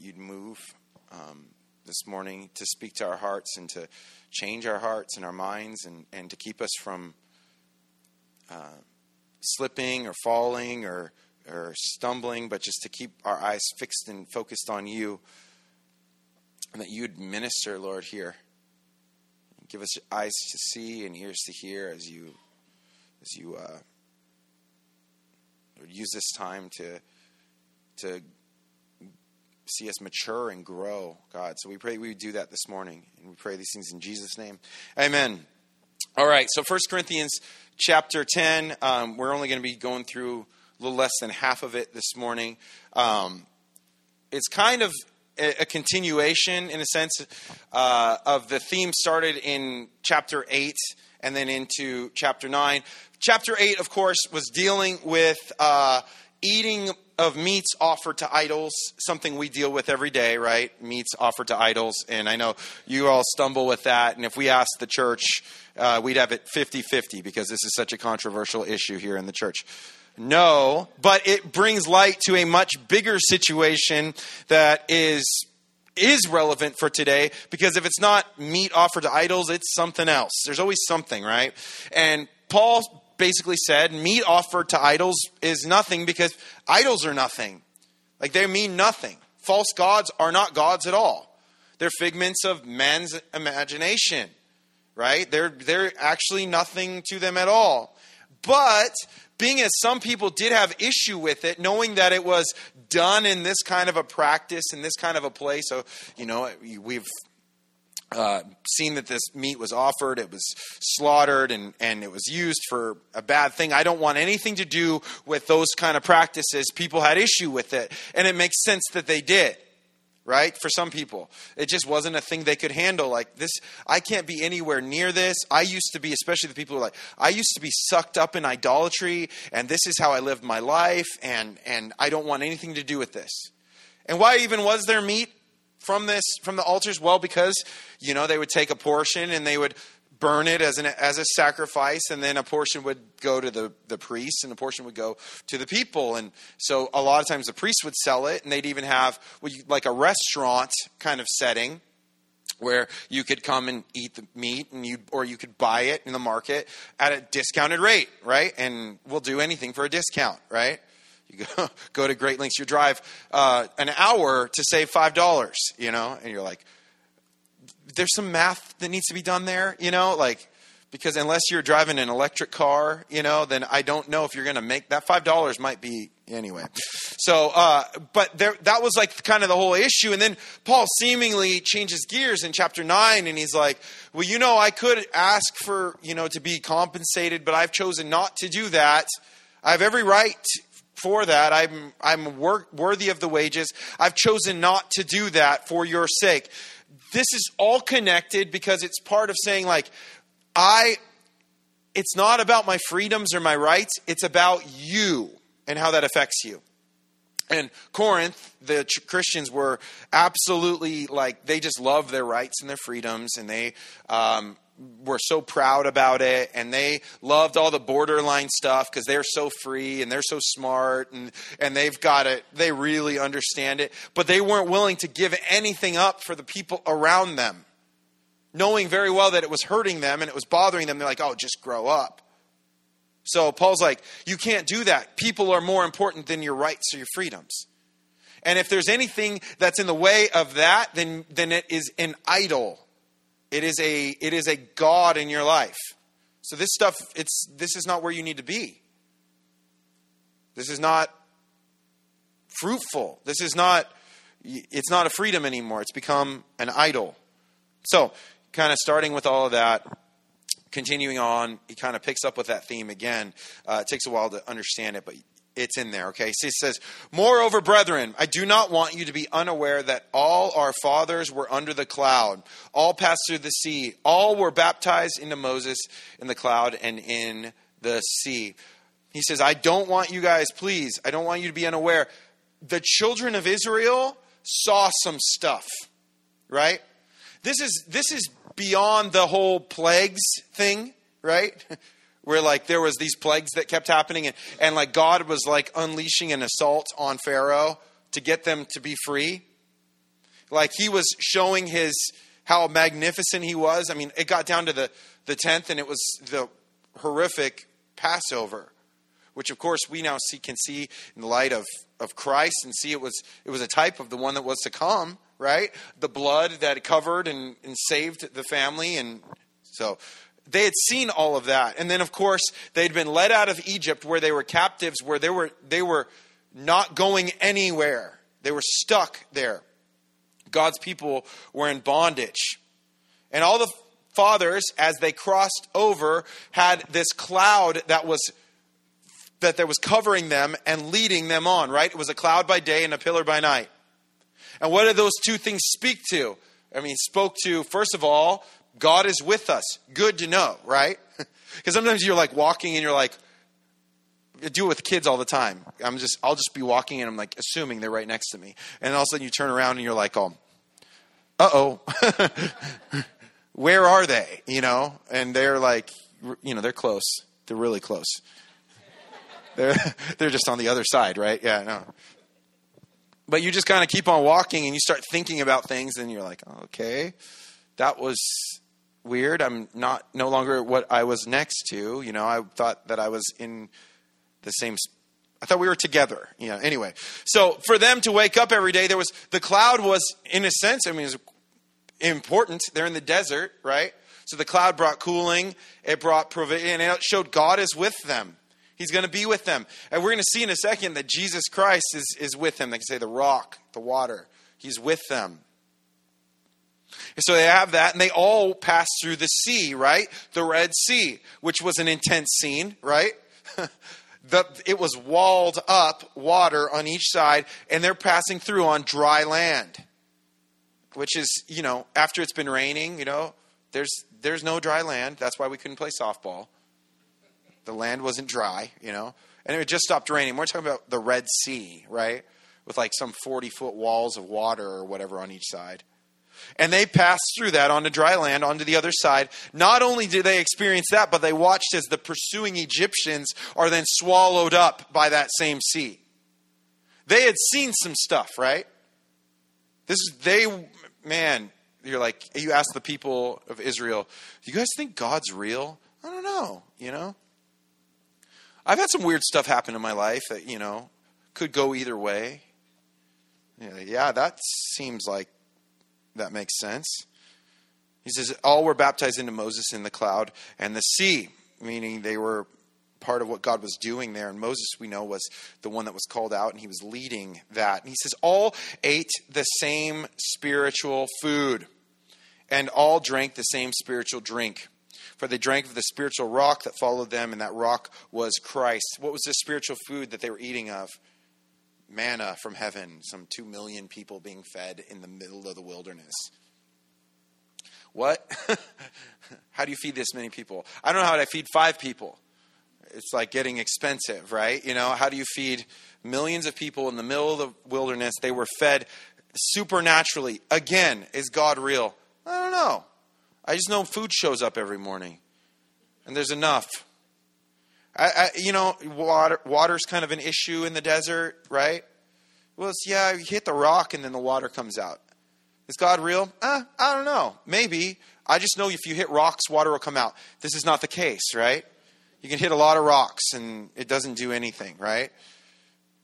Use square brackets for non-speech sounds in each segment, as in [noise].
that you'd move um, this morning to speak to our hearts and to change our hearts and our minds and, and to keep us from uh, slipping or falling or, or stumbling, but just to keep our eyes fixed and focused on you. And that you'd minister, Lord, here. Give us eyes to see and ears to hear as you as you uh, use this time to to see us mature and grow, God. So we pray we do that this morning. And we pray these things in Jesus' name. Amen. All right, so 1 Corinthians chapter 10. Um, we're only going to be going through a little less than half of it this morning. Um, it's kind of a, a, continuation, in a sense, uh, of the theme started in chapter 8 and then into chapter 9. Chapter 8, of course, was dealing with uh, eating of meats offered to idols, something we deal with every day, right? Meats offered to idols. And I know you all stumble with that. And if we asked the church, uh, we'd have it 50 50 because this is such a controversial issue here in the church. No, but it brings light to a much bigger situation that is is relevant for today because if it's not meat offered to idols, it's something else. There's always something, right? And Paul basically said meat offered to idols is nothing because idols are nothing. Like they mean nothing. False gods are not gods at all. They're figments of man's imagination, right? They're, they're actually nothing to them at all. But being as some people did have issue with it, knowing that it was done in this kind of a practice, in this kind of a place, so, you know, we've uh, seen that this meat was offered, it was slaughtered, and, and it was used for a bad thing. I don't want anything to do with those kind of practices. People had issue with it, and it makes sense that they did, right? For some people, it just wasn't a thing they could handle. Like this, I can't be anywhere near this. I used to be, especially the people who are like, I used to be sucked up in idolatry, and this is how I lived my life, and and I don't want anything to do with this. And why even was there meat? From this from the altars? Well, because you know they would take a portion and they would burn it as an as a sacrifice, and then a portion would go to the the priest, and a portion would go to the people. And so a lot of times the priest would sell it, and they'd even have like a restaurant kind of setting where you could come and eat the meat and you or you could buy it in the market at a discounted rate right and we'll do anything for a discount right you go, [laughs] go to Great lengths. you drive uh, an hour to save $5, you know, and you're like, there's some math that needs to be done there, you know, like, because unless you're driving an electric car, you know, then I don't know if you're going to make that $5 might be anyway. So, uh, but there, that was like kind of the whole issue. And then Paul seemingly changes gears in chapter 9 and he's like, well, you know, I could ask for, you know, to be compensated, but I've chosen not to do that. I have every right for that. I'm, I'm work, worthy of the wages. I've chosen not to do that for your sake. This is all connected because it's part of saying, like, I, it's not about my freedoms or my rights, it's about you and how that affects you. And Corinth, the Christians were absolutely like, they just love their rights and their freedoms, and they, um, were so proud about it and they loved all the borderline stuff because they're so free and they're so smart and, and they've got it. They really understand it. But they weren't willing to give anything up for the people around them knowing very well that it was hurting them and it was bothering them. They're like oh just grow up. So paul's like you can't do that. People are more important than your rights or your freedoms. And if there's anything that's in the way of that then then it is an idol it is a it is a God in your life. So this stuff it's this is not where you need to be. This is not fruitful. This is not it's not a freedom anymore. It's become an idol. So, kind of starting with all of that, continuing on, he kind of picks up with that theme again. Uh, it takes a while to understand it, but it's in there, okay? So he says, Moreover, brethren, I do not want you to be unaware that all our fathers were under the cloud, all passed through the sea, all were baptized into Moses in the cloud and in the sea. He says, I don't want you guys, please, I don't want you to be unaware. The children of Israel saw some stuff, right? This is this is beyond the whole plagues thing, right? [laughs] where like there was these plagues that kept happening and, and like god was like unleashing an assault on pharaoh to get them to be free Like he was showing his how magnificent he was. I mean, it got down to the the tenth, and it was the horrific Passover, which of course we now see can see in the light of of Christ and see it was it was a type of the one that was to come. Right, the blood that covered and, and saved the family, and so they had seen all of that and then of course they'd been led out of egypt where they were captives where they were they were not going anywhere they were stuck there God's people were in bondage. And all the fathers, as they crossed over, had this cloud that was that there was covering them and leading them on, right? It was a cloud by day and a pillar by night. And what did those two things speak to? I mean, spoke to, first of all, God is with us. Good to know, right? [laughs] Because sometimes you're like walking and you're like, I do it with kids all the time. I'm just, I'll just be walking and I'm like assuming they're right next to me. And all of a sudden you turn around and you're like, oh, uh oh, where are they? You know, and they're like, you know, they're close. They're really close. [laughs] They're they're just on the other side, right? Yeah, no. But you just kind of keep on walking and you start thinking about things and you're like, okay, that was weird. I'm not no longer what I was next to. You know, I thought that I was in the same I thought we were together. You know, anyway. So for them to wake up every day, there was the cloud was in a sense, I mean, it important. They're in the desert, right? So the cloud brought cooling, it brought provision, and it showed God is with them. He's going to be with them. And we're going to see in a second that Jesus Christ is, is with them. They can say the rock, the water. He's with them. So they have that, and they all pass through the sea, right? The Red Sea, which was an intense scene, right? [laughs] the, it was walled up water on each side, and they're passing through on dry land which is, you know, after it's been raining, you know, there's there's no dry land. That's why we couldn't play softball. The land wasn't dry, you know, and it just stopped raining. We're talking about the Red Sea, right, with like some forty foot walls of water or whatever on each side. And they passed through that onto dry land, onto the other side. Not only did they experience that, but they watched as the pursuing Egyptians are then swallowed up by that same sea. They had seen some stuff, right? This is, they man, you're like, you ask the people of Israel, do you guys think God's real? I don't know, you know? I've had some weird stuff happen in my life that, you know, could go either way. Yeah, yeah that seems like that makes sense. He says, All were baptized into Moses in the cloud and the sea, meaning they were part of what God was doing there. And Moses, we know, was the one that was called out, and he was leading that. And he says, All ate the same spiritual food, and all drank the same spiritual drink. For they drank of the spiritual rock that followed them, and that rock was Christ. What was the spiritual food that they were eating of? Manna from heaven, some two million people being fed in the middle of the wilderness. What? [laughs] how do you feed this many people? I don't know how to feed five people it's like getting expensive, right? You know, how do you feed millions of people in the middle of the wilderness? They were fed supernaturally. Again, is God real? I don't know. I just know food shows up every morning, and there's enough. I, I, you know, water water's kind of an issue in the desert, right? Well, it's, yeah, you hit the rock and then the water comes out. Is God real? Uh, I don't know. Maybe. I just know if you hit rocks, water will come out. This is not the case, right? You can hit a lot of rocks and it doesn't do anything, right?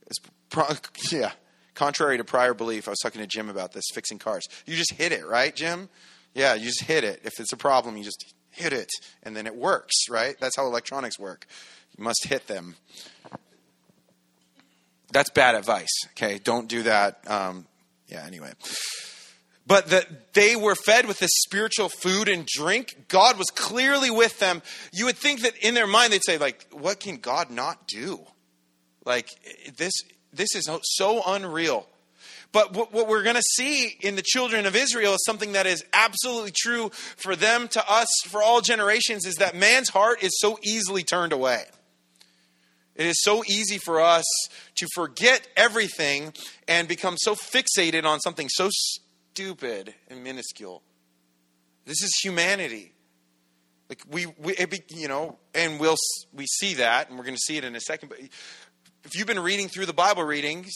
It's pro- [laughs] yeah. Contrary to prior belief, I was talking to Jim about this fixing cars. You just hit it, right, Jim? Yeah, you just hit it. If it's a problem, you just hit it and then it works, right? That's how electronics work. You must hit them. That's bad advice. Okay, don't do that. Um, yeah. Anyway, but that they were fed with this spiritual food and drink. God was clearly with them. You would think that in their mind they'd say, like, what can God not do? Like, this, this is so unreal. But what, we're going to see in the children of Israel is something that is absolutely true for them, to us, for all generations, is that man's heart is so easily turned away. It is so easy for us to forget everything and become so fixated on something so stupid and minuscule. This is humanity. Like we, we it, you know, and we'll we see that, and we're going to see it in a second. But if you've been reading through the Bible readings,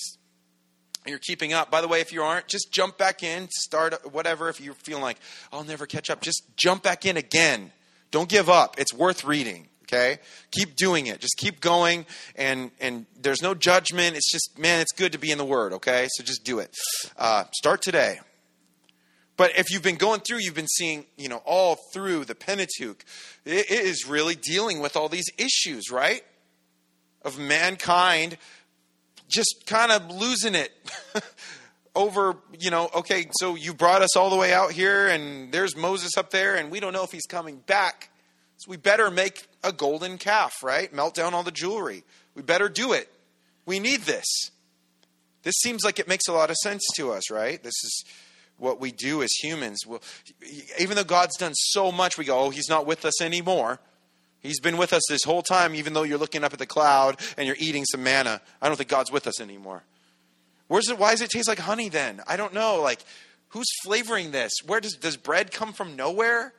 you're keeping up. By the way, if you aren't, just jump back in, start whatever. If you're feeling like, I'll never catch up, just jump back in again. Don't give up. It's worth reading. Okay? Keep doing it. Just keep going and and there's no judgment. It's just man, it's good to be in the word, okay? So just do it. Uh, start today. But if you've been going through, you've been seeing, you know, all through the Pentateuch, it is really dealing with all these issues, right? Of mankind just kind of losing it [laughs] over, you know, okay, so you brought us all the way out here and there's Moses up there and we don't know if he's coming back. So we better make a golden calf, right? Melt down all the jewelry. We better do it. We need this. This seems like it makes a lot of sense to us, right? This is what we do as humans. Well, even though God's done so much, we go, oh, he's not with us anymore. He's been with us this whole time, even though you're looking up at the cloud and you're eating some manna. I don't think God's with us anymore. Where's it? Why does it taste like honey then? I don't know. Like, who's flavoring this? Where does does bread come from? Nowhere.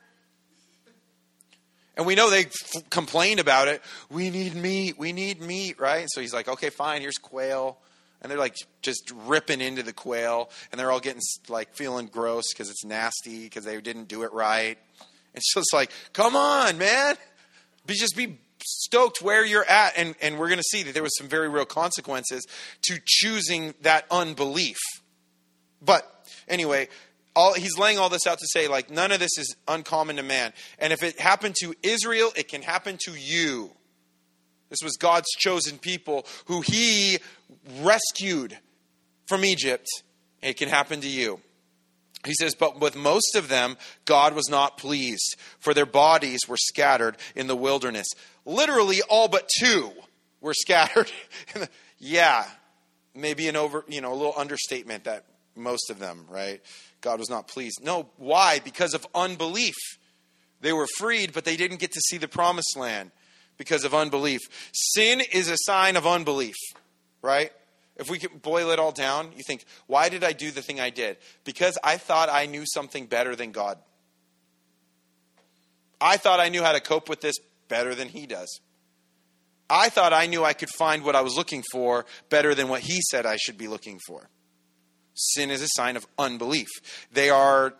And we know they f- complain about it. We need meat. We need meat, right? So he's like, okay, fine. Here's quail, and they're like just ripping into the quail, and they're all getting like feeling gross because it's nasty because they didn't do it right. It's just like, come on, man. Be just be stoked where you're at, and and we're going to see that there was some very real consequences to choosing that unbelief. But anyway, all, he's laying all this out to say, like, none of this is uncommon to man. And if it happened to Israel, it can happen to you. This was God's chosen people who he rescued from Egypt. It can happen to you. He says, But with most of them, God was not pleased, for their bodies were scattered in the wilderness. Literally, all but two were scattered. [laughs] yeah, maybe an over, you know, a little understatement that most of them, right? God was not pleased. No, why? Because of unbelief. They were freed, but they didn't get to see the promised land because of unbelief. Sin is a sign of unbelief, right? If we can boil it all down, you think, why did I do the thing I did? Because I thought I knew something better than God. I thought I knew how to cope with this better than He does. I thought I knew I could find what I was looking for better than what He said I should be looking for. Sin is a sign of unbelief. They are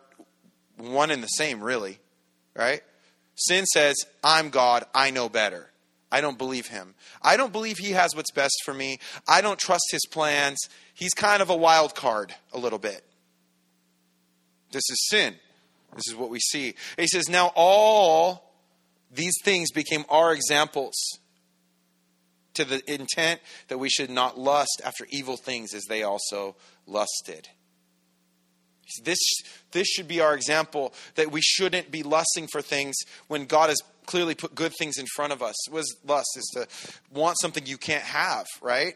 one and the same, really, right? Sin says, I'm God, I know better. I don't believe him. I don't believe he has what's best for me. I don't trust his plans. He's kind of a wild card a little bit. This is sin. This is what we see. He says, Now all these things became our examples to the intent that we should not lust after evil things as they also lusted. This, this should be our example that we shouldn't be lusting for things when God has clearly put good things in front of us. Was lust is to want something you can't have, right?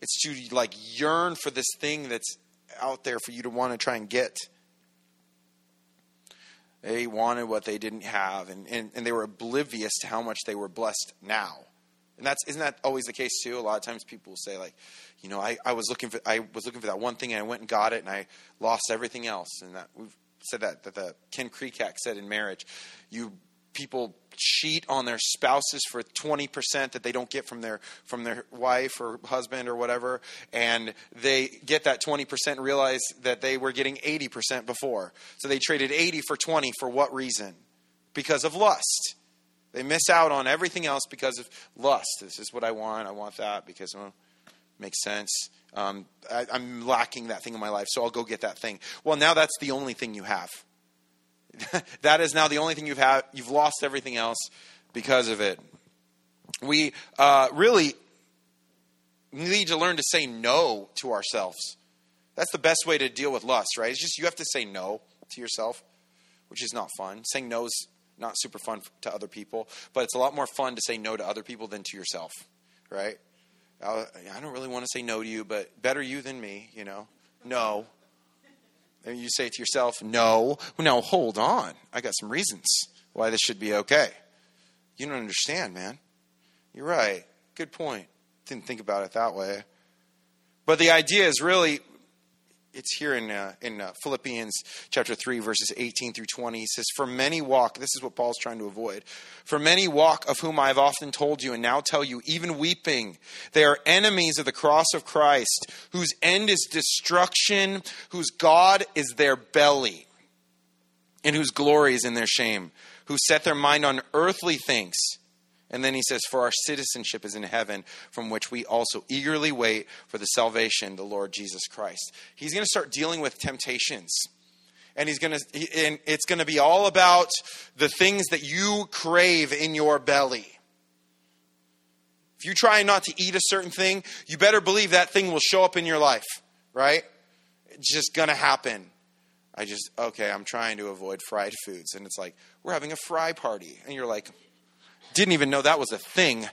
It's to like yearn for this thing that's out there for you to want to try and get. They wanted what they didn't have, and, and, and they were oblivious to how much they were blessed now. And that's isn't that always the case too? A lot of times people will say like, you know, I, I was looking for I was looking for that one thing and I went and got it and I lost everything else. And that we've said that that the Ken Krekak said in marriage, you people cheat on their spouses for 20% that they don't get from their from their wife or husband or whatever and they get that 20% and realize that they were getting 80% before so they traded 80 for 20 for what reason because of lust they miss out on everything else because of lust. This is what I want. I want that because well, it makes sense. Um, I, I'm lacking that thing in my life, so I'll go get that thing. Well, now that's the only thing you have. [laughs] that is now the only thing you've had. You've lost everything else because of it. We uh, really need to learn to say no to ourselves. That's the best way to deal with lust, right? It's just you have to say no to yourself, which is not fun. Saying no is not super fun to other people, but it's a lot more fun to say no to other people than to yourself, right? I don't really want to say no to you, but better you than me, you know? No. And you say to yourself, no. Now, hold on. I got some reasons why this should be okay. You don't understand, man. You're right. Good point. Didn't think about it that way. But the idea is really it's here in uh, in uh, Philippians chapter 3 verses 18 through 20 he says for many walk this is what Paul's trying to avoid for many walk of whom I have often told you and now tell you even weeping. They are enemies of the cross of Christ whose end is destruction whose god is their belly and whose glory is in their shame who set their mind on earthly things and then he says, For our citizenship is in heaven, from which we also eagerly wait for the salvation, the Lord Jesus Christ. He's going to start dealing with temptations. And he's going to, and it's going to be all about the things that you crave in your belly. If you try not to eat a certain thing, you better believe that thing will show up in your life, right? It's just going to happen. I just, okay, I'm trying to avoid fried foods. And it's like, we're having a fry party. And you're like, didn't even know that was a thing.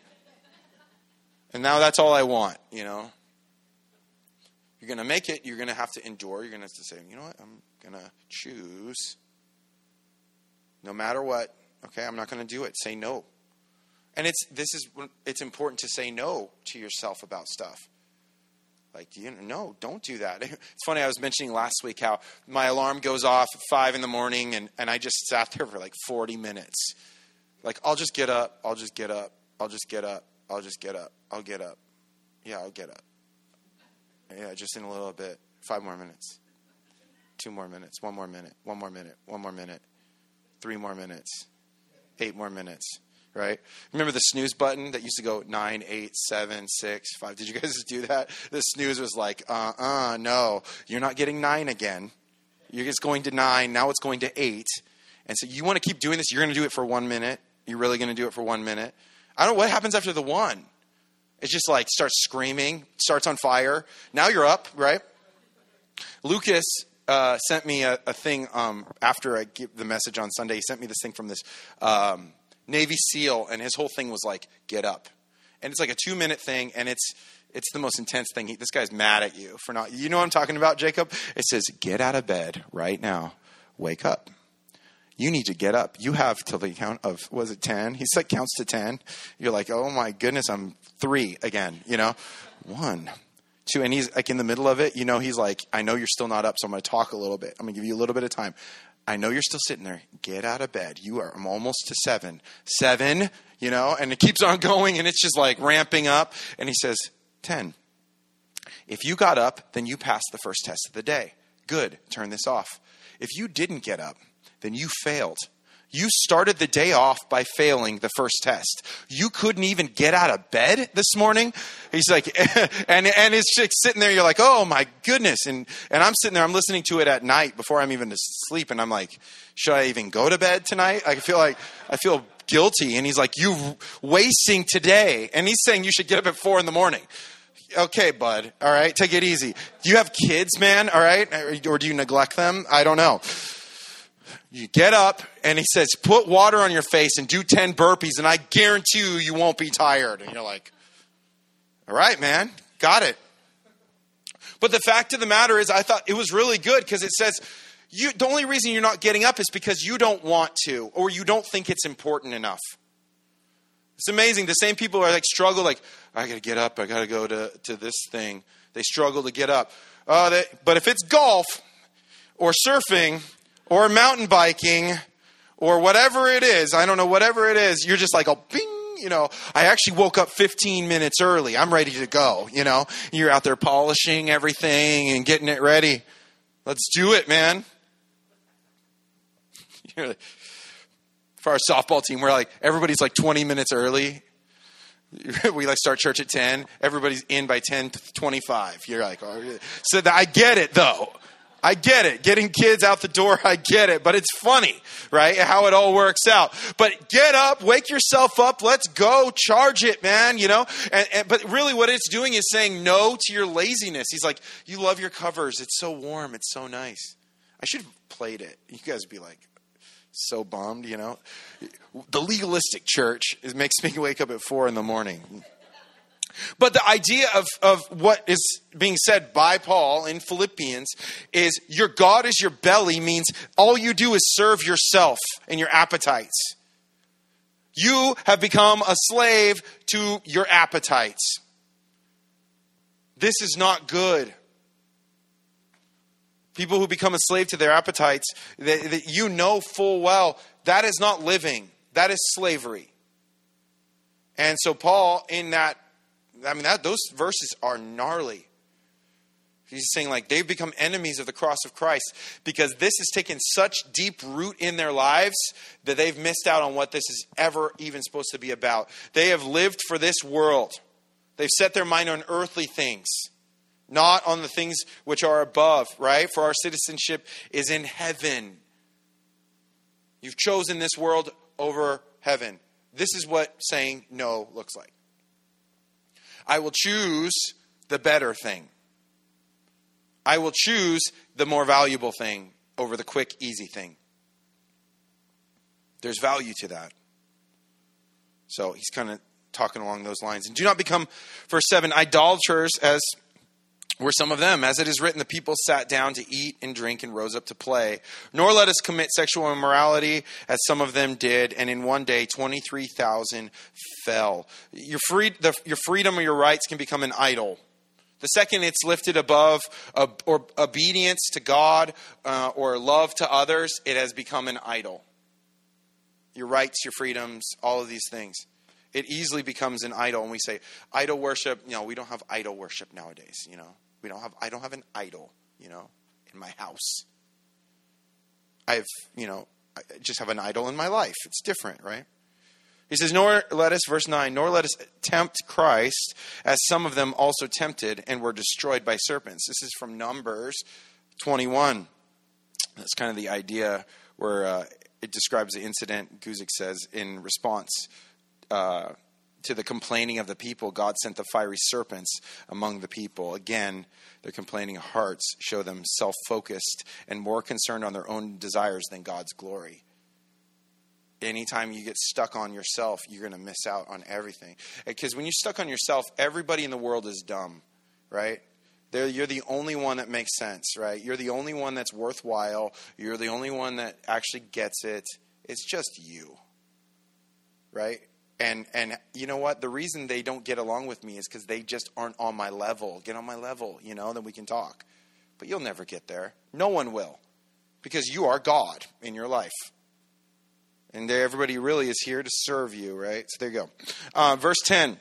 And now that's all I want, you know. You're going to make it, you're going to have to endure. You're going to have to say, you know what? I'm going to choose. No matter what, okay, I'm not going to do it. Say no. And it's this is it's important to say no to yourself about stuff. Like, you know, no, don't do that. [laughs] It's funny, I was mentioning last week how my alarm goes off at 5 in the morning, and, and I just sat there for like 40 minutes like, I'll just get up. I'll just get up. I'll just get up. I'll just get up. I'll get up. Yeah, I'll get up. Yeah, just in a little bit. Five more minutes. Two more minutes. One more minute. One more minute. One more minute. Three more minutes. Eight more minutes. Right? Remember the snooze button that used to go nine, eight, seven, six, five? Did you [laughs] guys do that? The snooze was like, uh uh, no. You're not getting nine again. You're just going to nine. Now it's going to eight. And so you want to keep doing this. You're going to do it for one minute you're really going to do it for one minute? I don't know what happens after the one. It's just like starts screaming, starts on fire. Now you're up, right? Lucas uh, sent me a, a thing um, after I gave the message on Sunday. He sent me this thing from this um, Navy SEAL, and his whole thing was like, "Get up," and it's like a two minute thing, and it's it's the most intense thing. He, this guy's mad at you for not. You know what I'm talking about, Jacob? It says, "Get out of bed right now. Wake up." You need to get up. You have till the count of, was it 10? He said counts to 10. You're like, oh my goodness, I'm three again, you know? One, two, and he's like in the middle of it, you know, he's like, I know you're still not up, so I'm going to talk a little bit. I'm going to give you a little bit of time. I know you're still sitting there. Get out of bed. You are, I'm almost to seven. Seven, you know, and it keeps on [laughs] going and it's just like ramping up. And he says, 10. If you got up, then you passed the first test of the day. Good. Turn this off. If you didn't get up, then you failed. You started the day off by failing the first test. You couldn't even get out of bed this morning. He's like, [laughs] and, and it's just sitting there. You're like, oh my goodness. And, and I'm sitting there, I'm listening to it at night before I'm even asleep. And I'm like, should I even go to bed tonight? I feel like, I feel guilty. And he's like, you wasting today. And he's saying you should get up at four in the morning. Okay, bud. All right. Take it easy. Do you have kids, man? All right. Or do you neglect them? I don't know you get up and he says, put water on your face and do 10 burpees, and I guarantee you, you won't be tired. And you're like, all right, man, got it. But the fact of the matter is, I thought it was really good because it says, you, the only reason you're not getting up is because you don't want to or you don't think it's important enough. It's amazing. The same people are like struggle, like, I got to get up, I got to go to, to this thing. They struggle to get up. Uh, they, but if it's golf or surfing, or mountain biking or whatever it is, I don't know, whatever it is, you're just like, oh, bing, you know, I actually woke up 15 minutes early. I'm ready to go, you know. You're out there polishing everything and getting it ready. Let's do it, man. [laughs] For our softball team, we're like, everybody's like 20 minutes early. [laughs] we like start church at 10 everybody's in by 10 25 you're like oh. so i get it though I get it. Getting kids out the door, [laughs] I get it. But it's funny, right? How it all works out. But get up, wake yourself up, let's go, charge it, man, you know? And, and, but really, what it's doing is saying no to your laziness. He's like, You love your covers. It's so warm. It's so nice. I should have played it. You guys would be like, so bummed, you know? The legalistic church makes me [laughs] wake up at four in the morning. But the idea of, of what is being said by Paul in Philippians is your God is your belly means all you do is serve yourself and your appetites. You have become a slave to your appetites. This is not good. people who become a slave to their appetites, that, that you know full well that is not living, that is slavery. And so, Paul, in that, I mean, that, those verses are gnarly. He's saying, like, they've become enemies of the cross of Christ because this has taken such deep root in their lives that they've missed out on what this is ever even supposed to be about. They have lived for this world, they've set their mind on earthly things, not on the things which are above, right? For our citizenship is in heaven. You've chosen this world over heaven. This is what saying no looks like. I will choose the better thing. I will choose the more valuable thing over the quick, easy thing. There's value to that. So he's kind of talking along those lines. And do not become, verse 7, idolaters as were some of them. As it is written, the people sat down to eat and drink and rose up to play. Nor let us commit sexual immorality, as some of them did, and in one day 23,000 fell. Your, free, the, your freedom or your rights can become an idol. The second it's lifted above or obedience to God uh, or love to others, it has become an idol. Your rights, your freedoms, all of these things. It easily becomes an idol, and we say idol worship. You know, we don't have idol worship nowadays. You know, we don't have. I don't have an idol. You know, in my house. I have. You know, I just have an idol in my life. It's different, right? He says, Nor let us, verse 9, nor let us tempt Christ, as some of them also tempted and were destroyed by serpents. This is from Numbers 21. That's kind of the idea where uh, it describes the incident, Guzik says, in response uh, to the complaining of the people, God sent the fiery serpents among the people. Again, their complaining hearts show them self focused and more concerned on their own desires than God's glory anytime you get stuck on yourself, you're going to miss out on everything. Because when you're stuck on yourself, everybody in the world is dumb, right? They're, you're the only one that makes sense, right? You're the only one that's worthwhile. You're the only one that actually gets it. It's just you, right? And and you know what? The reason they don't get along with me is because they just aren't on my level. Get on my level, you know, then we can talk. But you'll never get there. No one will, because you are God in your life. And everybody really is here to serve you, right? So there you go. Uh, verse 10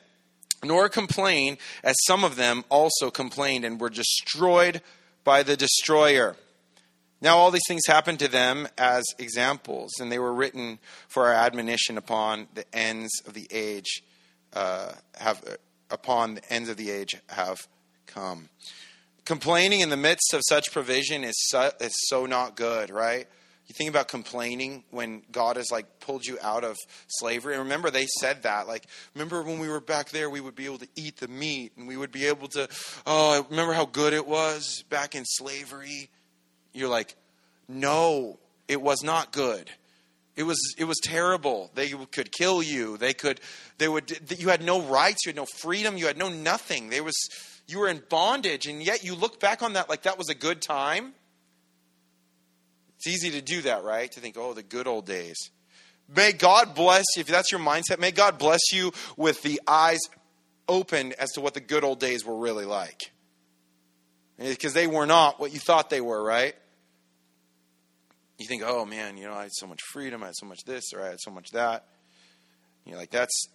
Nor complain, as some of them also complained and were destroyed by the destroyer. Now, all these things happened to them as examples, and they were written for our admonition upon the ends of the age, uh, have upon the ends of the age have come. Complaining in the midst of such provision is so, is so not good, right? You think about complaining when God has like pulled you out of slavery. And remember, they said that. Like, remember when we were back there, we would be able to eat the meat and we would be able to, oh, remember how good it was back in slavery? You're like, no, it was not good. It was it was terrible. They could kill you. They could they would you had no rights, you had no freedom, you had no nothing. There was you were in bondage and yet you look back on that like that was a good time. It's easy to do that, right? To think, oh, the good old days. May God bless you, if that's your mindset, may God bless you with the eyes open as to what the good old days were really like. Because they were not what you thought they were, right? You think, oh man, you know, I had so much freedom, I had so much this, or I had so much that. You're like, that's,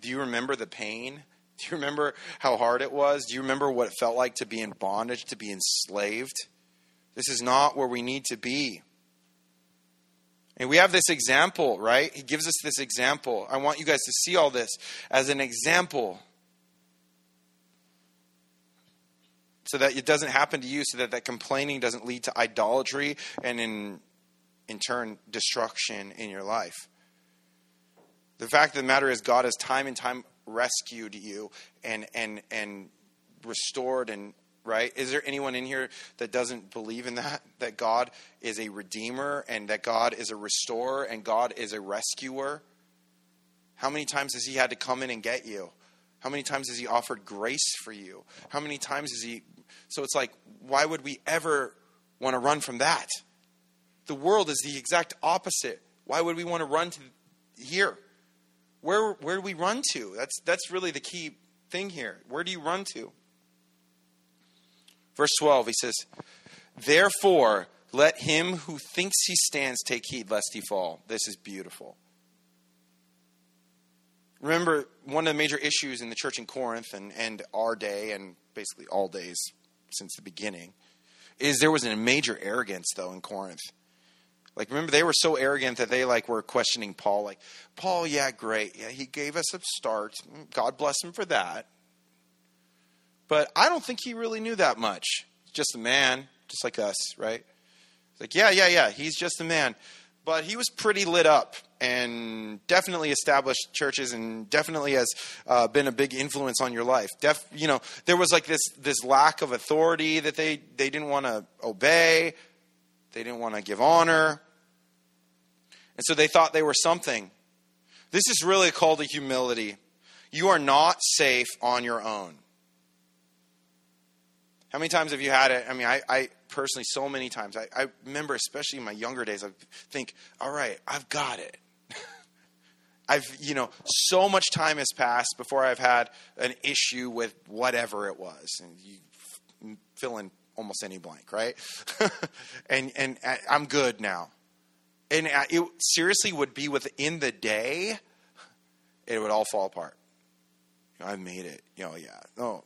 do you remember the pain? [laughs] Do you remember how hard it was? Do you remember what it felt like to be in bondage, to be enslaved? This is not where we need to be. And we have this example, right? He gives us this example. I want you guys to see all this as an example so that it doesn't happen to you, so that that complaining doesn't lead to idolatry and in, in turn, destruction in your life. The fact of the matter is, God has time and time rescued you and, and, and restored and right? Is there anyone in here that doesn't believe in that? That God is a redeemer and that God is a restorer and God is a rescuer? How many times has He had to come in and get you? How many times has He offered grace for you? How many times has He. So it's like, why would we ever want to run from that? The world is the exact opposite. Why would we want to run to here? Where, where do we run to? That's, that's really the key thing here. Where do you run to? Verse 12, he says, Therefore, let him who thinks he stands take heed lest he fall. This is beautiful. Remember, one of the major issues in the church in Corinth and, and our day, and basically all days since the beginning, is there was a major arrogance, though, in Corinth. Like, remember, they were so arrogant that they like were questioning Paul. Like, Paul, yeah, great, yeah, he gave us a start. God bless him for that. But I don't think he really knew that much. Just a man, just like us, right? It's like, yeah, yeah, yeah, he's just a man. But he was pretty lit up and definitely established churches and definitely has uh, been a big influence on your life. Def, you know, there was like this this lack of authority that they they didn't want to obey, they didn't want to give honor, and so they thought they were something. This is really called a humility. You are not safe on your own. How many times have you had it? I mean, I, I personally, so many times. I, I remember, especially in my younger days, I think, all right, I've got it. [laughs] I've, you know, so much time has passed before I've had an issue with whatever it was. And you fill in almost any blank, right? [laughs] and, and uh, I'm good now. And uh, it seriously would be within the day, it would all fall apart. You know, I made it. You know, yeah. No,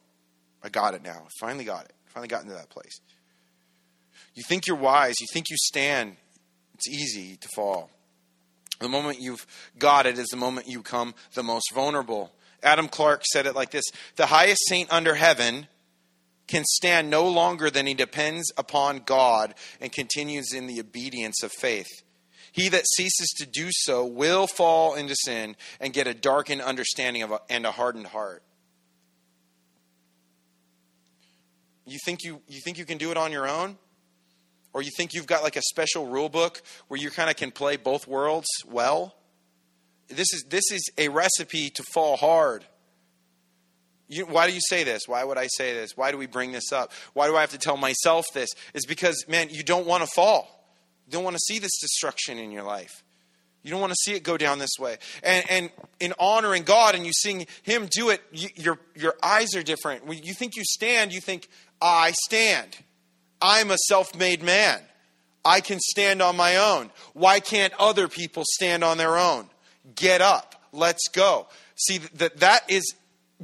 I got it now. Finally got it. Finally got into that place. You think you're wise. You think you stand. It's easy to fall. The moment you've got it is the moment you become the most vulnerable. Adam Clarke said it like this The highest saint under heaven can stand no longer than he depends upon God and continues in the obedience of faith. He that ceases to do so will fall into sin and get a darkened understanding of a, and a hardened heart. You think you, you think you can do it on your own? Or you think you've got like a special rule book where you kind of can play both worlds well? This is, this is a recipe to fall hard. You, why do you say this? Why would I say this? Why do we bring this up? Why do I have to tell myself this? It's because, man, you don't want to fall. You don't want to see this destruction in your life. You don't want to see it go down this way. And, and in honoring God and you seeing Him do it, you, your, your eyes are different. When you think you stand, you think, I stand. I'm a self made man. I can stand on my own. Why can't other people stand on their own? Get up. Let's go. See, that, that is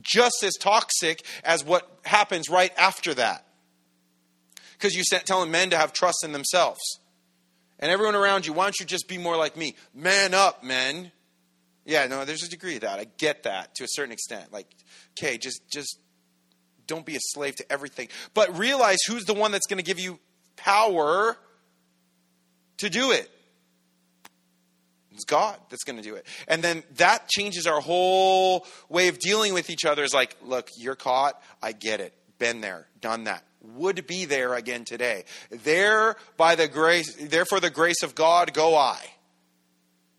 just as toxic as what happens right after that. Because you're telling men to have trust in themselves. And everyone around you, why don't you just be more like me? Man up, men. Yeah, no, there's a degree of that. I get that to a certain extent. Like, okay, just just don't be a slave to everything. But realize who's the one that's going to give you power to do it. It's God that's going to do it. And then that changes our whole way of dealing with each other. Is like, look, you're caught. I get it. Been there, done that. Would be there again today. There by the grace, therefore the grace of God go I.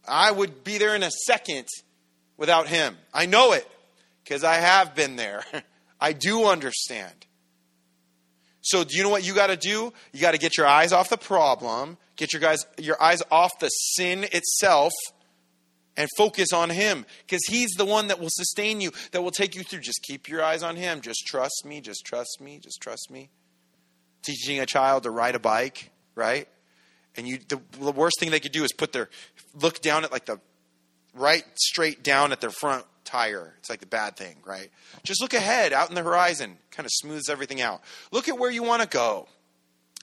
I would be there in a second without him. I know it because I have been there. [laughs] I do understand. So, do you know what you got to do? You got to get your eyes off the problem, get your guys your eyes off the sin itself and focus on him because he's the one that will sustain you, that will take you through. Just keep your eyes on him. Just trust me, just trust me, just trust me. Teaching a child to ride a bike, right? And you the, the worst thing they could do is put their look down at like the right straight down at their front tire. It's like the bad thing, right? Just look ahead, out in the horizon, kind of smooths everything out. Look at where you want to go.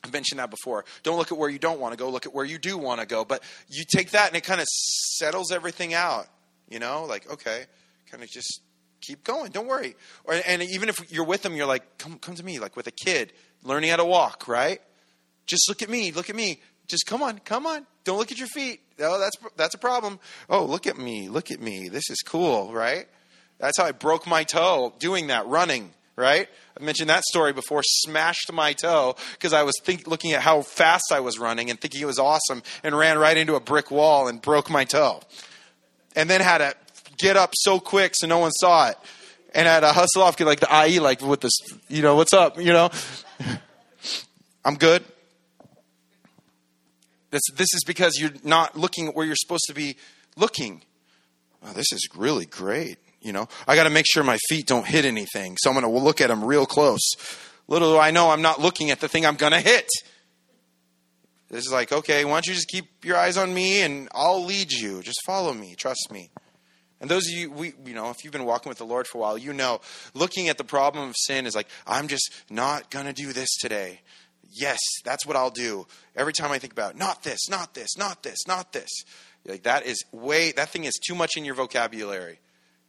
I've mentioned that before. Don't look at where you don't want to go, look at where you do want to go. But you take that and it kind of settles everything out, you know? Like, okay, kind of just keep going. Don't worry. Or, and even if you're with them, you're like, come, come to me, like with a kid learning how to walk, right? Just look at me, look at me. Just come on, come on. Don't look at your feet. Oh, that's that's a problem. Oh, look at me, look at me. This is cool, right? That's how I broke my toe doing that, running, right? I mentioned that story before. Smashed my toe because I was think, looking at how fast I was running and thinking it was awesome, and ran right into a brick wall and broke my toe. And then had to get up so quick so no one saw it, and had to hustle off, get like the IE, like with this, you know, what's up, you know. [laughs] I'm good. This, this is because you're not looking at where you're supposed to be looking. Oh, this is really great. You know, I got to make sure my feet don't hit anything. So I'm going to look at them real close. Little do I know I'm not looking at the thing I'm going to hit. This is like, okay, why don't you just keep your eyes on me and I'll lead you. Just follow me, trust me. And those of you, we, you know, if you've been walking with the Lord for a while, you know, looking at the problem of sin is like, I'm just not going to do this today. Yes, that's what I'll do. Every time I think about it, not this, not this, not this, not this. Like that is way, that thing is too much in your vocabulary.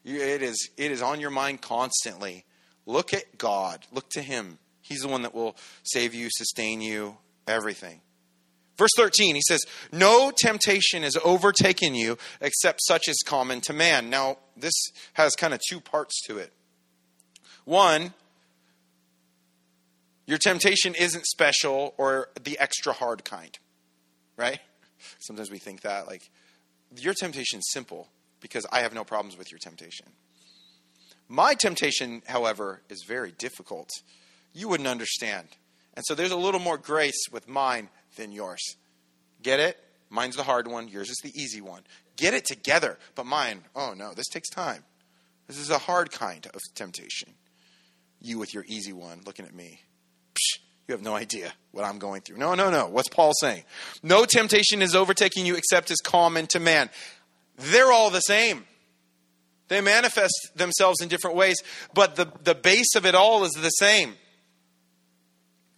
It is, it is on your mind constantly. Look at God. Look to Him. He's the one that will save you, sustain you, everything. Verse 13, he says, No temptation has overtaken you except such as common to man. Now, this has kind of two parts to it. One, your temptation isn't special or the extra hard kind, right? Sometimes we think that. Like, your temptation is simple because I have no problems with your temptation. My temptation, however, is very difficult. You wouldn't understand. And so there's a little more grace with mine than yours. Get it? Mine's the hard one, yours is the easy one. Get it together. But mine, oh no, this takes time. This is a hard kind of temptation. You with your easy one looking at me. You have no idea what I'm going through. No, no, no. What's Paul saying? No temptation is overtaking you except as common to man. They're all the same. They manifest themselves in different ways, but the, the base of it all is the same.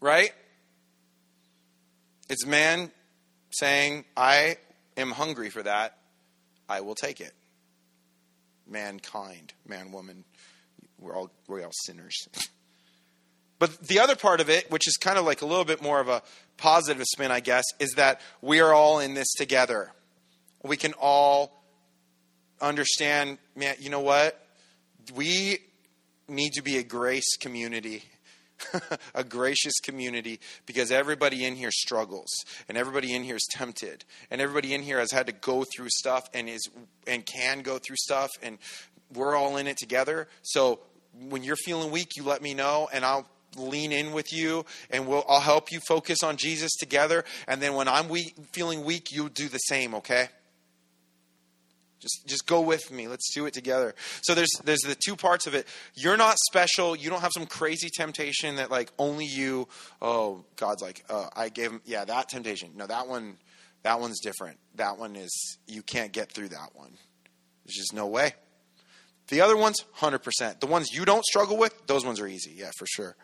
Right? It's man saying, I am hungry for that. I will take it. Mankind, man, woman, we're all, we're all sinners. [laughs] but the other part of it, which is kind of like a little bit more of a positive spin, I guess, is that we are all in this together. We can all understand, man, you know what? We need to be a grace community. [laughs] a gracious community because everybody in here struggles and everybody in here is tempted and everybody in here has had to go through stuff and is and can go through stuff and we're all in it together so when you're feeling weak you let me know and I'll lean in with you and we'll I'll help you focus on Jesus together and then when I'm weak, feeling weak you'll do the same okay just, just go with me. Let's do it together. So there's there's the two parts of it. You're not special. You don't have some crazy temptation that like only you. Oh, God's like, uh, I gave him. Yeah, that temptation. No, that one. That one's different. That one is you can't get through that one. There's just no way. The other ones, hundred percent. The ones you don't struggle with, those ones are easy. Yeah, for sure.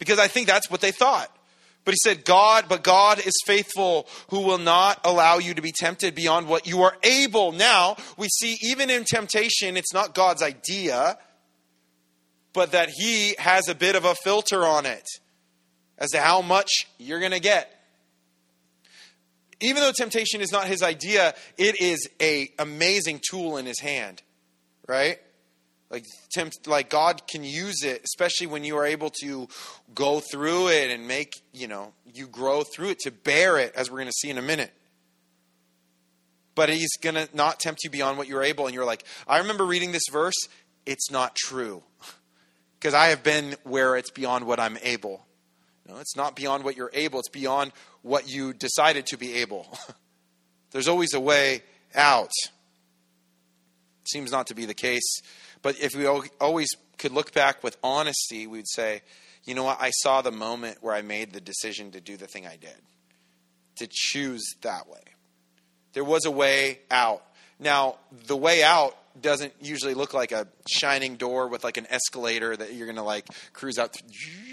Because I think that's what they thought. But he said, God, but God is faithful, who will not allow you to be tempted beyond what you are able. Now, we see even in temptation, it's not God's idea, but that he has a bit of a filter on it as to how much you're going to get. Even though temptation is not his idea, it is a amazing tool in his hand, right? Like tempt, like god can use it especially when you are able to go through it and make you know you grow through it to bear it as we're going to see in a minute. But he's going to not tempt you beyond what you're able and you're like i remember reading this verse. It's not true. [laughs] Because i have been where it's beyond what i'm able. No it's not beyond what you're able. It's beyond what you decided to be able. [laughs] There's always a way out. Seems not to be the case but if we always could look back with honesty, we'd say, you know what? I saw the moment where I made the decision to do the thing I did, to choose that way. There was a way out. Now, the way out doesn't usually look like a shining door with like an escalator that you're going to like cruise out.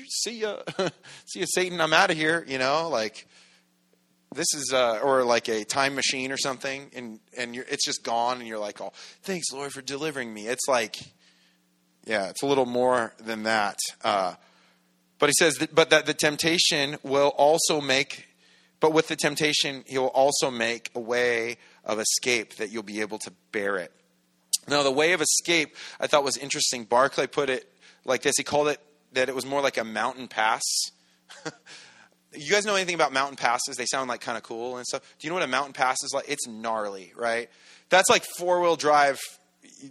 See ya, [laughs] see ya, Satan. I'm out of here. You know, like this is uh, or like a time machine or something and and it's just gone and you're like oh thanks lord for delivering me. It's like yeah it's a little more than that uh, but he says that, but that the temptation will also make but with the temptation he will also make a way of escape that you'll be able to bear it. Now the way of escape i thought was interesting. Barclay put it like this. He called it that it was more like a mountain pass [laughs] you guys know anything about mountain passes? They sound like kind of cool and stuff. Do you know what a mountain pass is like? It's gnarly, right? That's like four wheel drive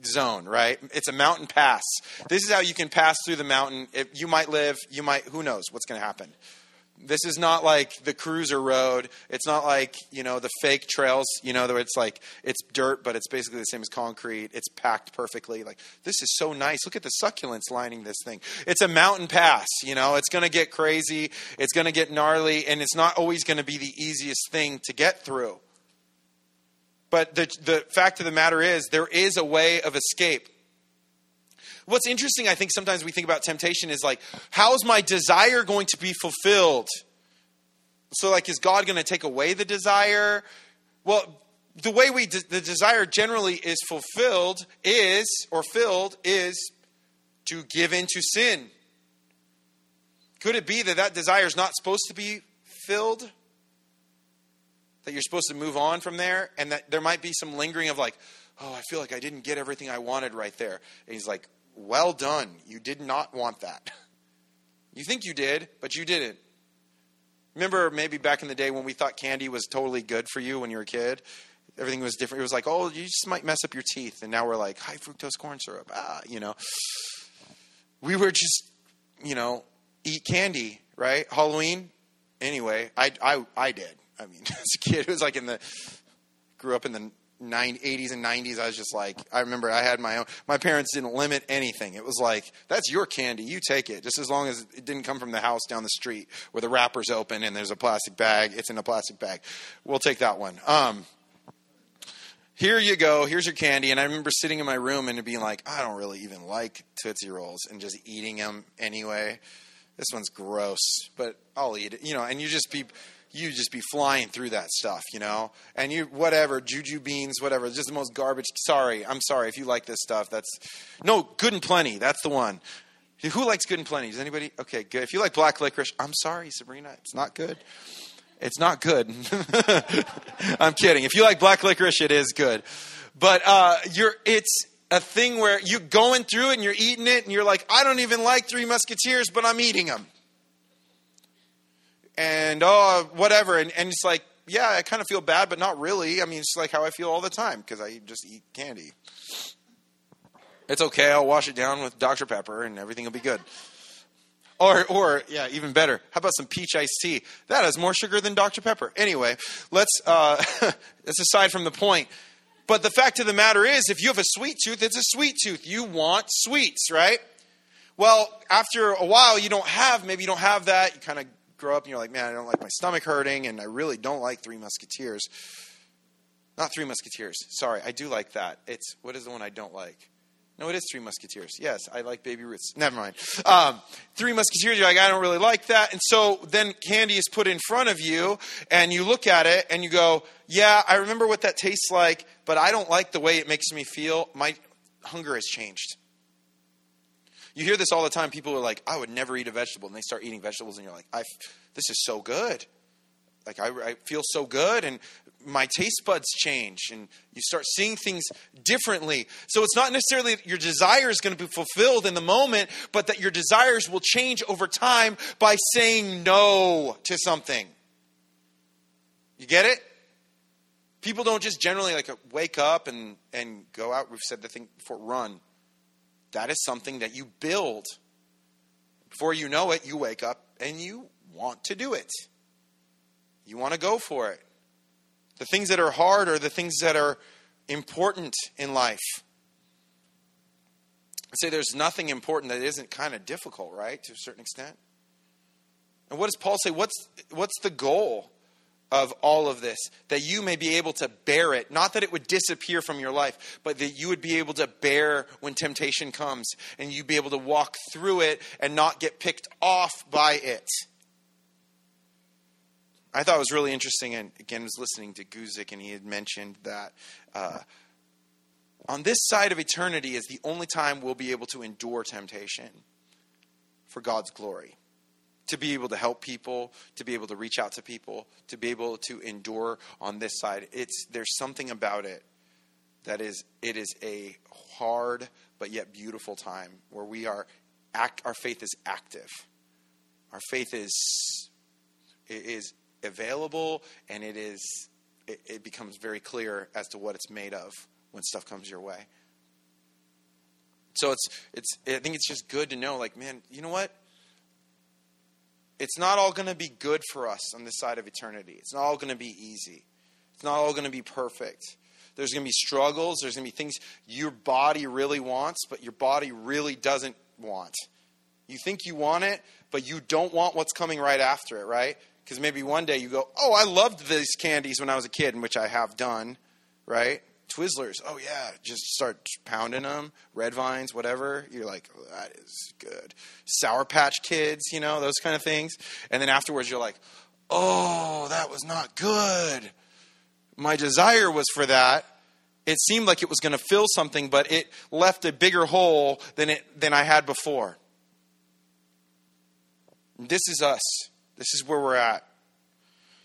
zone, right? It's a mountain pass. This is how you can pass through the mountain. If you might live, you might, who knows what's going to happen. This is not like the cruiser road. It's not like, you know, the fake trails, you know, where it's like it's dirt, but it's basically the same as concrete. It's packed perfectly. Like, this is so nice. Look at the succulents lining this thing. It's a mountain pass, you know, it's going to get crazy, it's going to get gnarly, and it's not always going to be the easiest thing to get through. But the, the fact of the matter is, there is a way of escape. What's interesting, I think, sometimes we think about temptation is like, how's my desire going to be fulfilled? So, like, is God going to take away the desire? Well, the way we de- the desire generally is fulfilled is or filled is to give into sin. Could it be that that desire is not supposed to be filled? That you're supposed to move on from there, and that there might be some lingering of like, oh, I feel like I didn't get everything I wanted right there. And he's like, well done. You did not want that. You think you did, but you didn't. Remember maybe back in the day when we thought candy was totally good for you when you were a kid? Everything was different. It was like, oh, you just might mess up your teeth. And now we're like, high fructose corn syrup. Ah, you know. We were just, you know, eat candy, right? Halloween. Anyway, I, I, I did. I mean, [laughs] as a kid, it was like in the, grew up in the 80s and 90s, I was just like, I remember I had my own. My parents didn't limit anything. It was like, that's your candy, you take it, just as long as it didn't come from the house down the street where the wrapper's open and there's a plastic bag. It's in a plastic bag. We'll take that one. Um, here you go. Here's your candy. And I remember sitting in my room and being like, I don't really even like Tootsie Rolls and just eating them anyway. This one's gross, but I'll eat it. You know, and you just be you just be flying through that stuff, you know? And you, whatever, juju beans, whatever, just the most garbage. Sorry, I'm sorry if you like this stuff. That's, no, good and plenty. That's the one. Who likes good and plenty? Does anybody? Okay, good. If you like black licorice, I'm sorry, Sabrina. It's not good. It's not good. [laughs] I'm kidding. If you like black licorice, it is good. But uh, you're, it's a thing where you're going through it and you're eating it and you're like, I don't even like Three Musketeers, but I'm eating them and oh whatever. And, and it's like yeah i kind of feel bad but not really. I mean it's like how i feel all the time because i just eat candy. It's okay. I'll wash it down with dr pepper and everything will be good. Or or yeah even better. How about some peach iced tea? That has more sugar than dr pepper. Anyway let's uh [laughs] that's aside from the point. But the fact of the matter is if you have a sweet tooth it's a sweet tooth. You want sweets right? Well after a while you don't have maybe you don't have that. You kind of grow up and you're like, man, I don't like my stomach hurting, and I really don't like Three Musketeers. Not Three Musketeers. Sorry, I do like that. It's what is the one I don't like? No, it is Three Musketeers. Yes, I like Baby Ruth's. Never mind. Um, Three Musketeers, you're like, I don't really like that. And so then candy is put in front of you, and you look at it and you go, Yeah, I remember what that tastes like, but I don't like the way it makes me feel. My hunger has changed. You hear this all the time. People are like, I would never eat a vegetable. And they start eating vegetables, and you're like, I, this is so good. Like, I, I feel so good. And my taste buds change and you start seeing things differently. So it's not necessarily that your desire is going to be fulfilled in the moment, but that your desires will change over time by saying no to something. You get it? People don't just generally like wake up and, and go out. We've said the thing before run. That is something that you build. Before you know it, you wake up and you want to do it. You want to go for it. The things that are hard are the things that are important in life. I say there's nothing important that isn't kind of difficult, right, to a certain extent. And what does Paul say? What's, what's the goal? Of all of this, that you may be able to bear it. Not that it would disappear from your life, but that you would be able to bear when temptation comes and you'd be able to walk through it and not get picked off by it. I thought it was really interesting, and again, I was listening to Guzik, and he had mentioned that uh, on this side of eternity is the only time we'll be able to endure temptation for God's glory to be able to help people, to be able to reach out to people, to be able to endure on this side. It's there's something about it that is it is a hard but yet beautiful time where we are act, our faith is active. Our faith is is available and it is it, it becomes very clear as to what it's made of when stuff comes your way. So it's it's I think it's just good to know like man, you know what? It's not all going to be good for us on this side of eternity. It's not all going to be easy. It's not all going to be perfect. There's going to be struggles. There's going to be things your body really wants, but your body really doesn't want. You think you want it, but you don't want what's coming right after it, right? Because maybe one day you go, Oh, I loved these candies when I was a kid, which I have done, right? Twizzlers, oh yeah, just start pounding them. Red vines, whatever. You're like, oh, that is good. Sour Patch Kids, you know, those kind of things. And then afterwards, you're like, oh, that was not good. My desire was for that. It seemed like it was going to fill something, but it left a bigger hole than it than I had before. This is us. This is where we're at.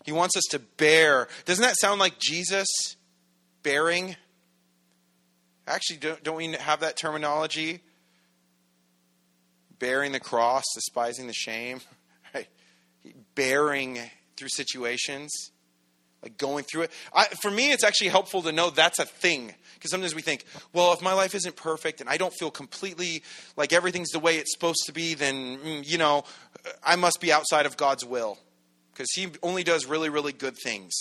He wants us to bear. Doesn't that sound like Jesus? Bearing. Actually, don't, don't we have that terminology? Bearing the cross, despising the shame, [laughs] right? Bearing through situations, like going through it. I, for me, it's actually helpful to know that's a thing. Because sometimes we think, well, if my life isn't perfect and I don't feel completely like everything's the way it's supposed to be, then, mm, you know, I must be outside of God's will. Because He only does really, really good things.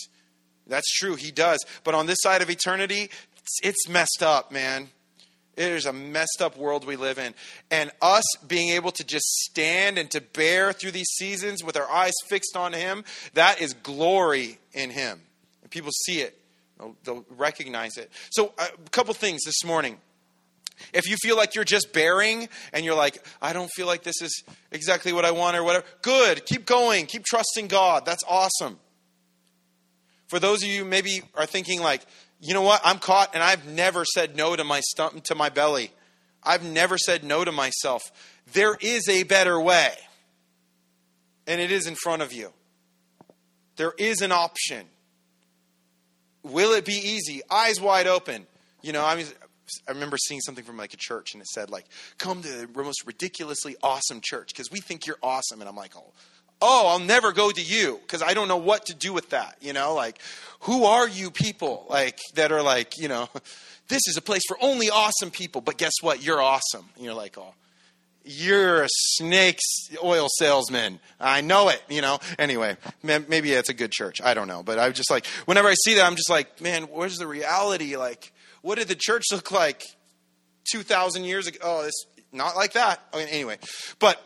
That's true, he does. But on this side of eternity, it's, it's messed up, man. It is a messed up world we live in. And us being able to just stand and to bear through these seasons with our eyes fixed on Him, that is glory in Him. And people see it, they'll, they'll recognize it. So, uh, a couple things this morning. If you feel like you're just bearing and you're like, I don't feel like this is exactly what I want or whatever, good. Keep going. Keep trusting God. That's awesome. For those of you maybe are thinking like, you know what? I'm caught and I've never said no to my stump to my belly. I've never said no to myself. There is a better way. And it is in front of you. There is an option. Will it be easy? Eyes wide open. You know, I mean I remember seeing something from like a church and it said like, "Come to the most ridiculously awesome church because we think you're awesome." And I'm like, "Oh, oh, I'll never go to you because I don't know what to do with that. You know, like, who are you people like that are like, you know, [laughs] this is a place for only awesome people, but guess what? You're awesome. And you're like, oh, you're a snake's oil salesman. I know it, you know. Anyway, maybe it's a good church. I don't know. But I'm just like, whenever I see that, I'm just like, man, where's the reality? Like, what did the church look like 2,000 years ago? Oh, it's not like that. Okay, anyway, but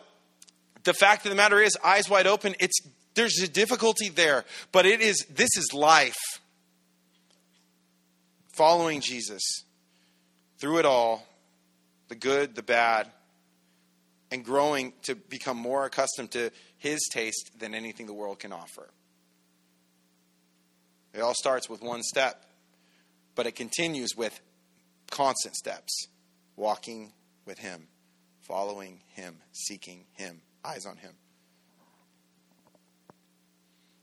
the fact of the matter is, eyes wide open, it's there's a difficulty there, but it is this is life. Following Jesus through it all, the good, the bad, and growing to become more accustomed to his taste than anything the world can offer. It all starts with one step, but it continues with constant steps, walking with him, following him, seeking him eyes on him.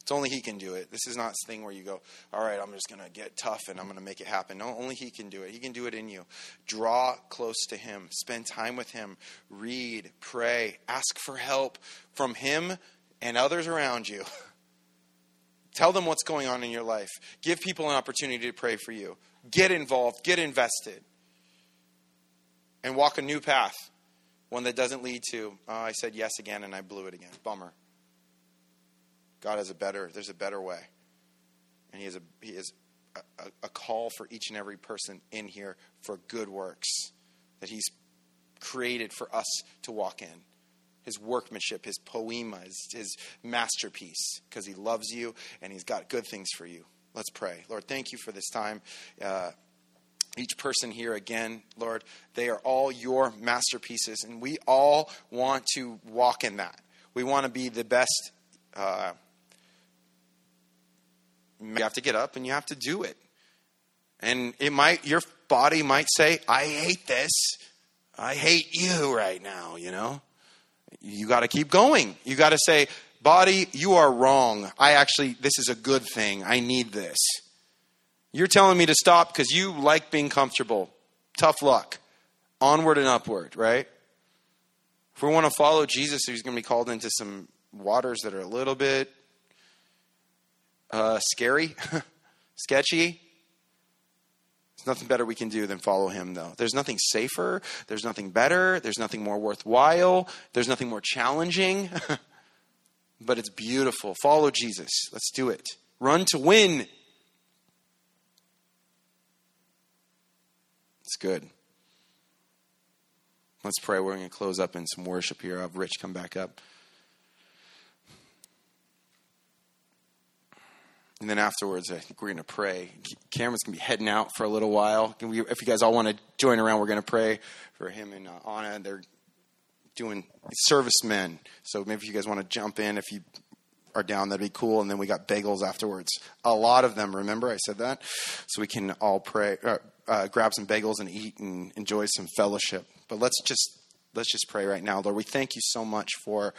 It's only he can do it. This is not a thing where you go, all right, I'm just going to get tough and I'm going to make it happen. No, only he can do it. He can do it in you. Draw close to him, spend time with him, read, pray, ask for help from him and others around you. [laughs] Tell them what's going on in your life. Give people an opportunity to pray for you. Get involved, get invested, and walk a new path one that doesn't lead to, oh, I said yes again and I blew it again. Bummer. God has a better, there's a better way. And He has a, he has a, a call for each and every person in here for good works that He's created for us to walk in. His workmanship, his poiema, his, his masterpiece, because he loves you and he's got good things for you. Let's pray. Lord, thank you for this time. Uh, each person here again, Lord, they are all your masterpieces, and we all want to walk in that. We want to be the best. Uh, you have to get up and you have to do it. And it might, your body might say, I hate this. I hate you right now, you know? You got to keep going. You got to say, body, you are wrong. I actually, this is a good thing. I need this. You're telling me to stop because you like being comfortable. Tough luck. Onward and upward, right? If we want to follow Jesus, he's going to be called into some waters that are a little bit uh, scary, [laughs] sketchy. There's nothing better we can do than follow him, though. There's nothing safer. There's nothing better. There's nothing more worthwhile. There's nothing more challenging [laughs] but it's beautiful. Follow Jesus. Let's do it. Run to win. It's good. Let's pray. We're going to close up in some worship here. I'll have Rich come back up. And then afterwards, I think we're going to pray. Cameron's going to be heading out for a little while. We, if you guys all want to join around, we're going to pray for him and uh, Anna. They're doing servicemen. So maybe if you guys want to jump in, if you are down, that'd be cool. And then we got bagels afterwards. A lot of them, remember I said that? So we can all pray, uh, uh, grab some bagels and eat and enjoy some fellowship. But let's just let's just pray right now, Lord. We thank you so much for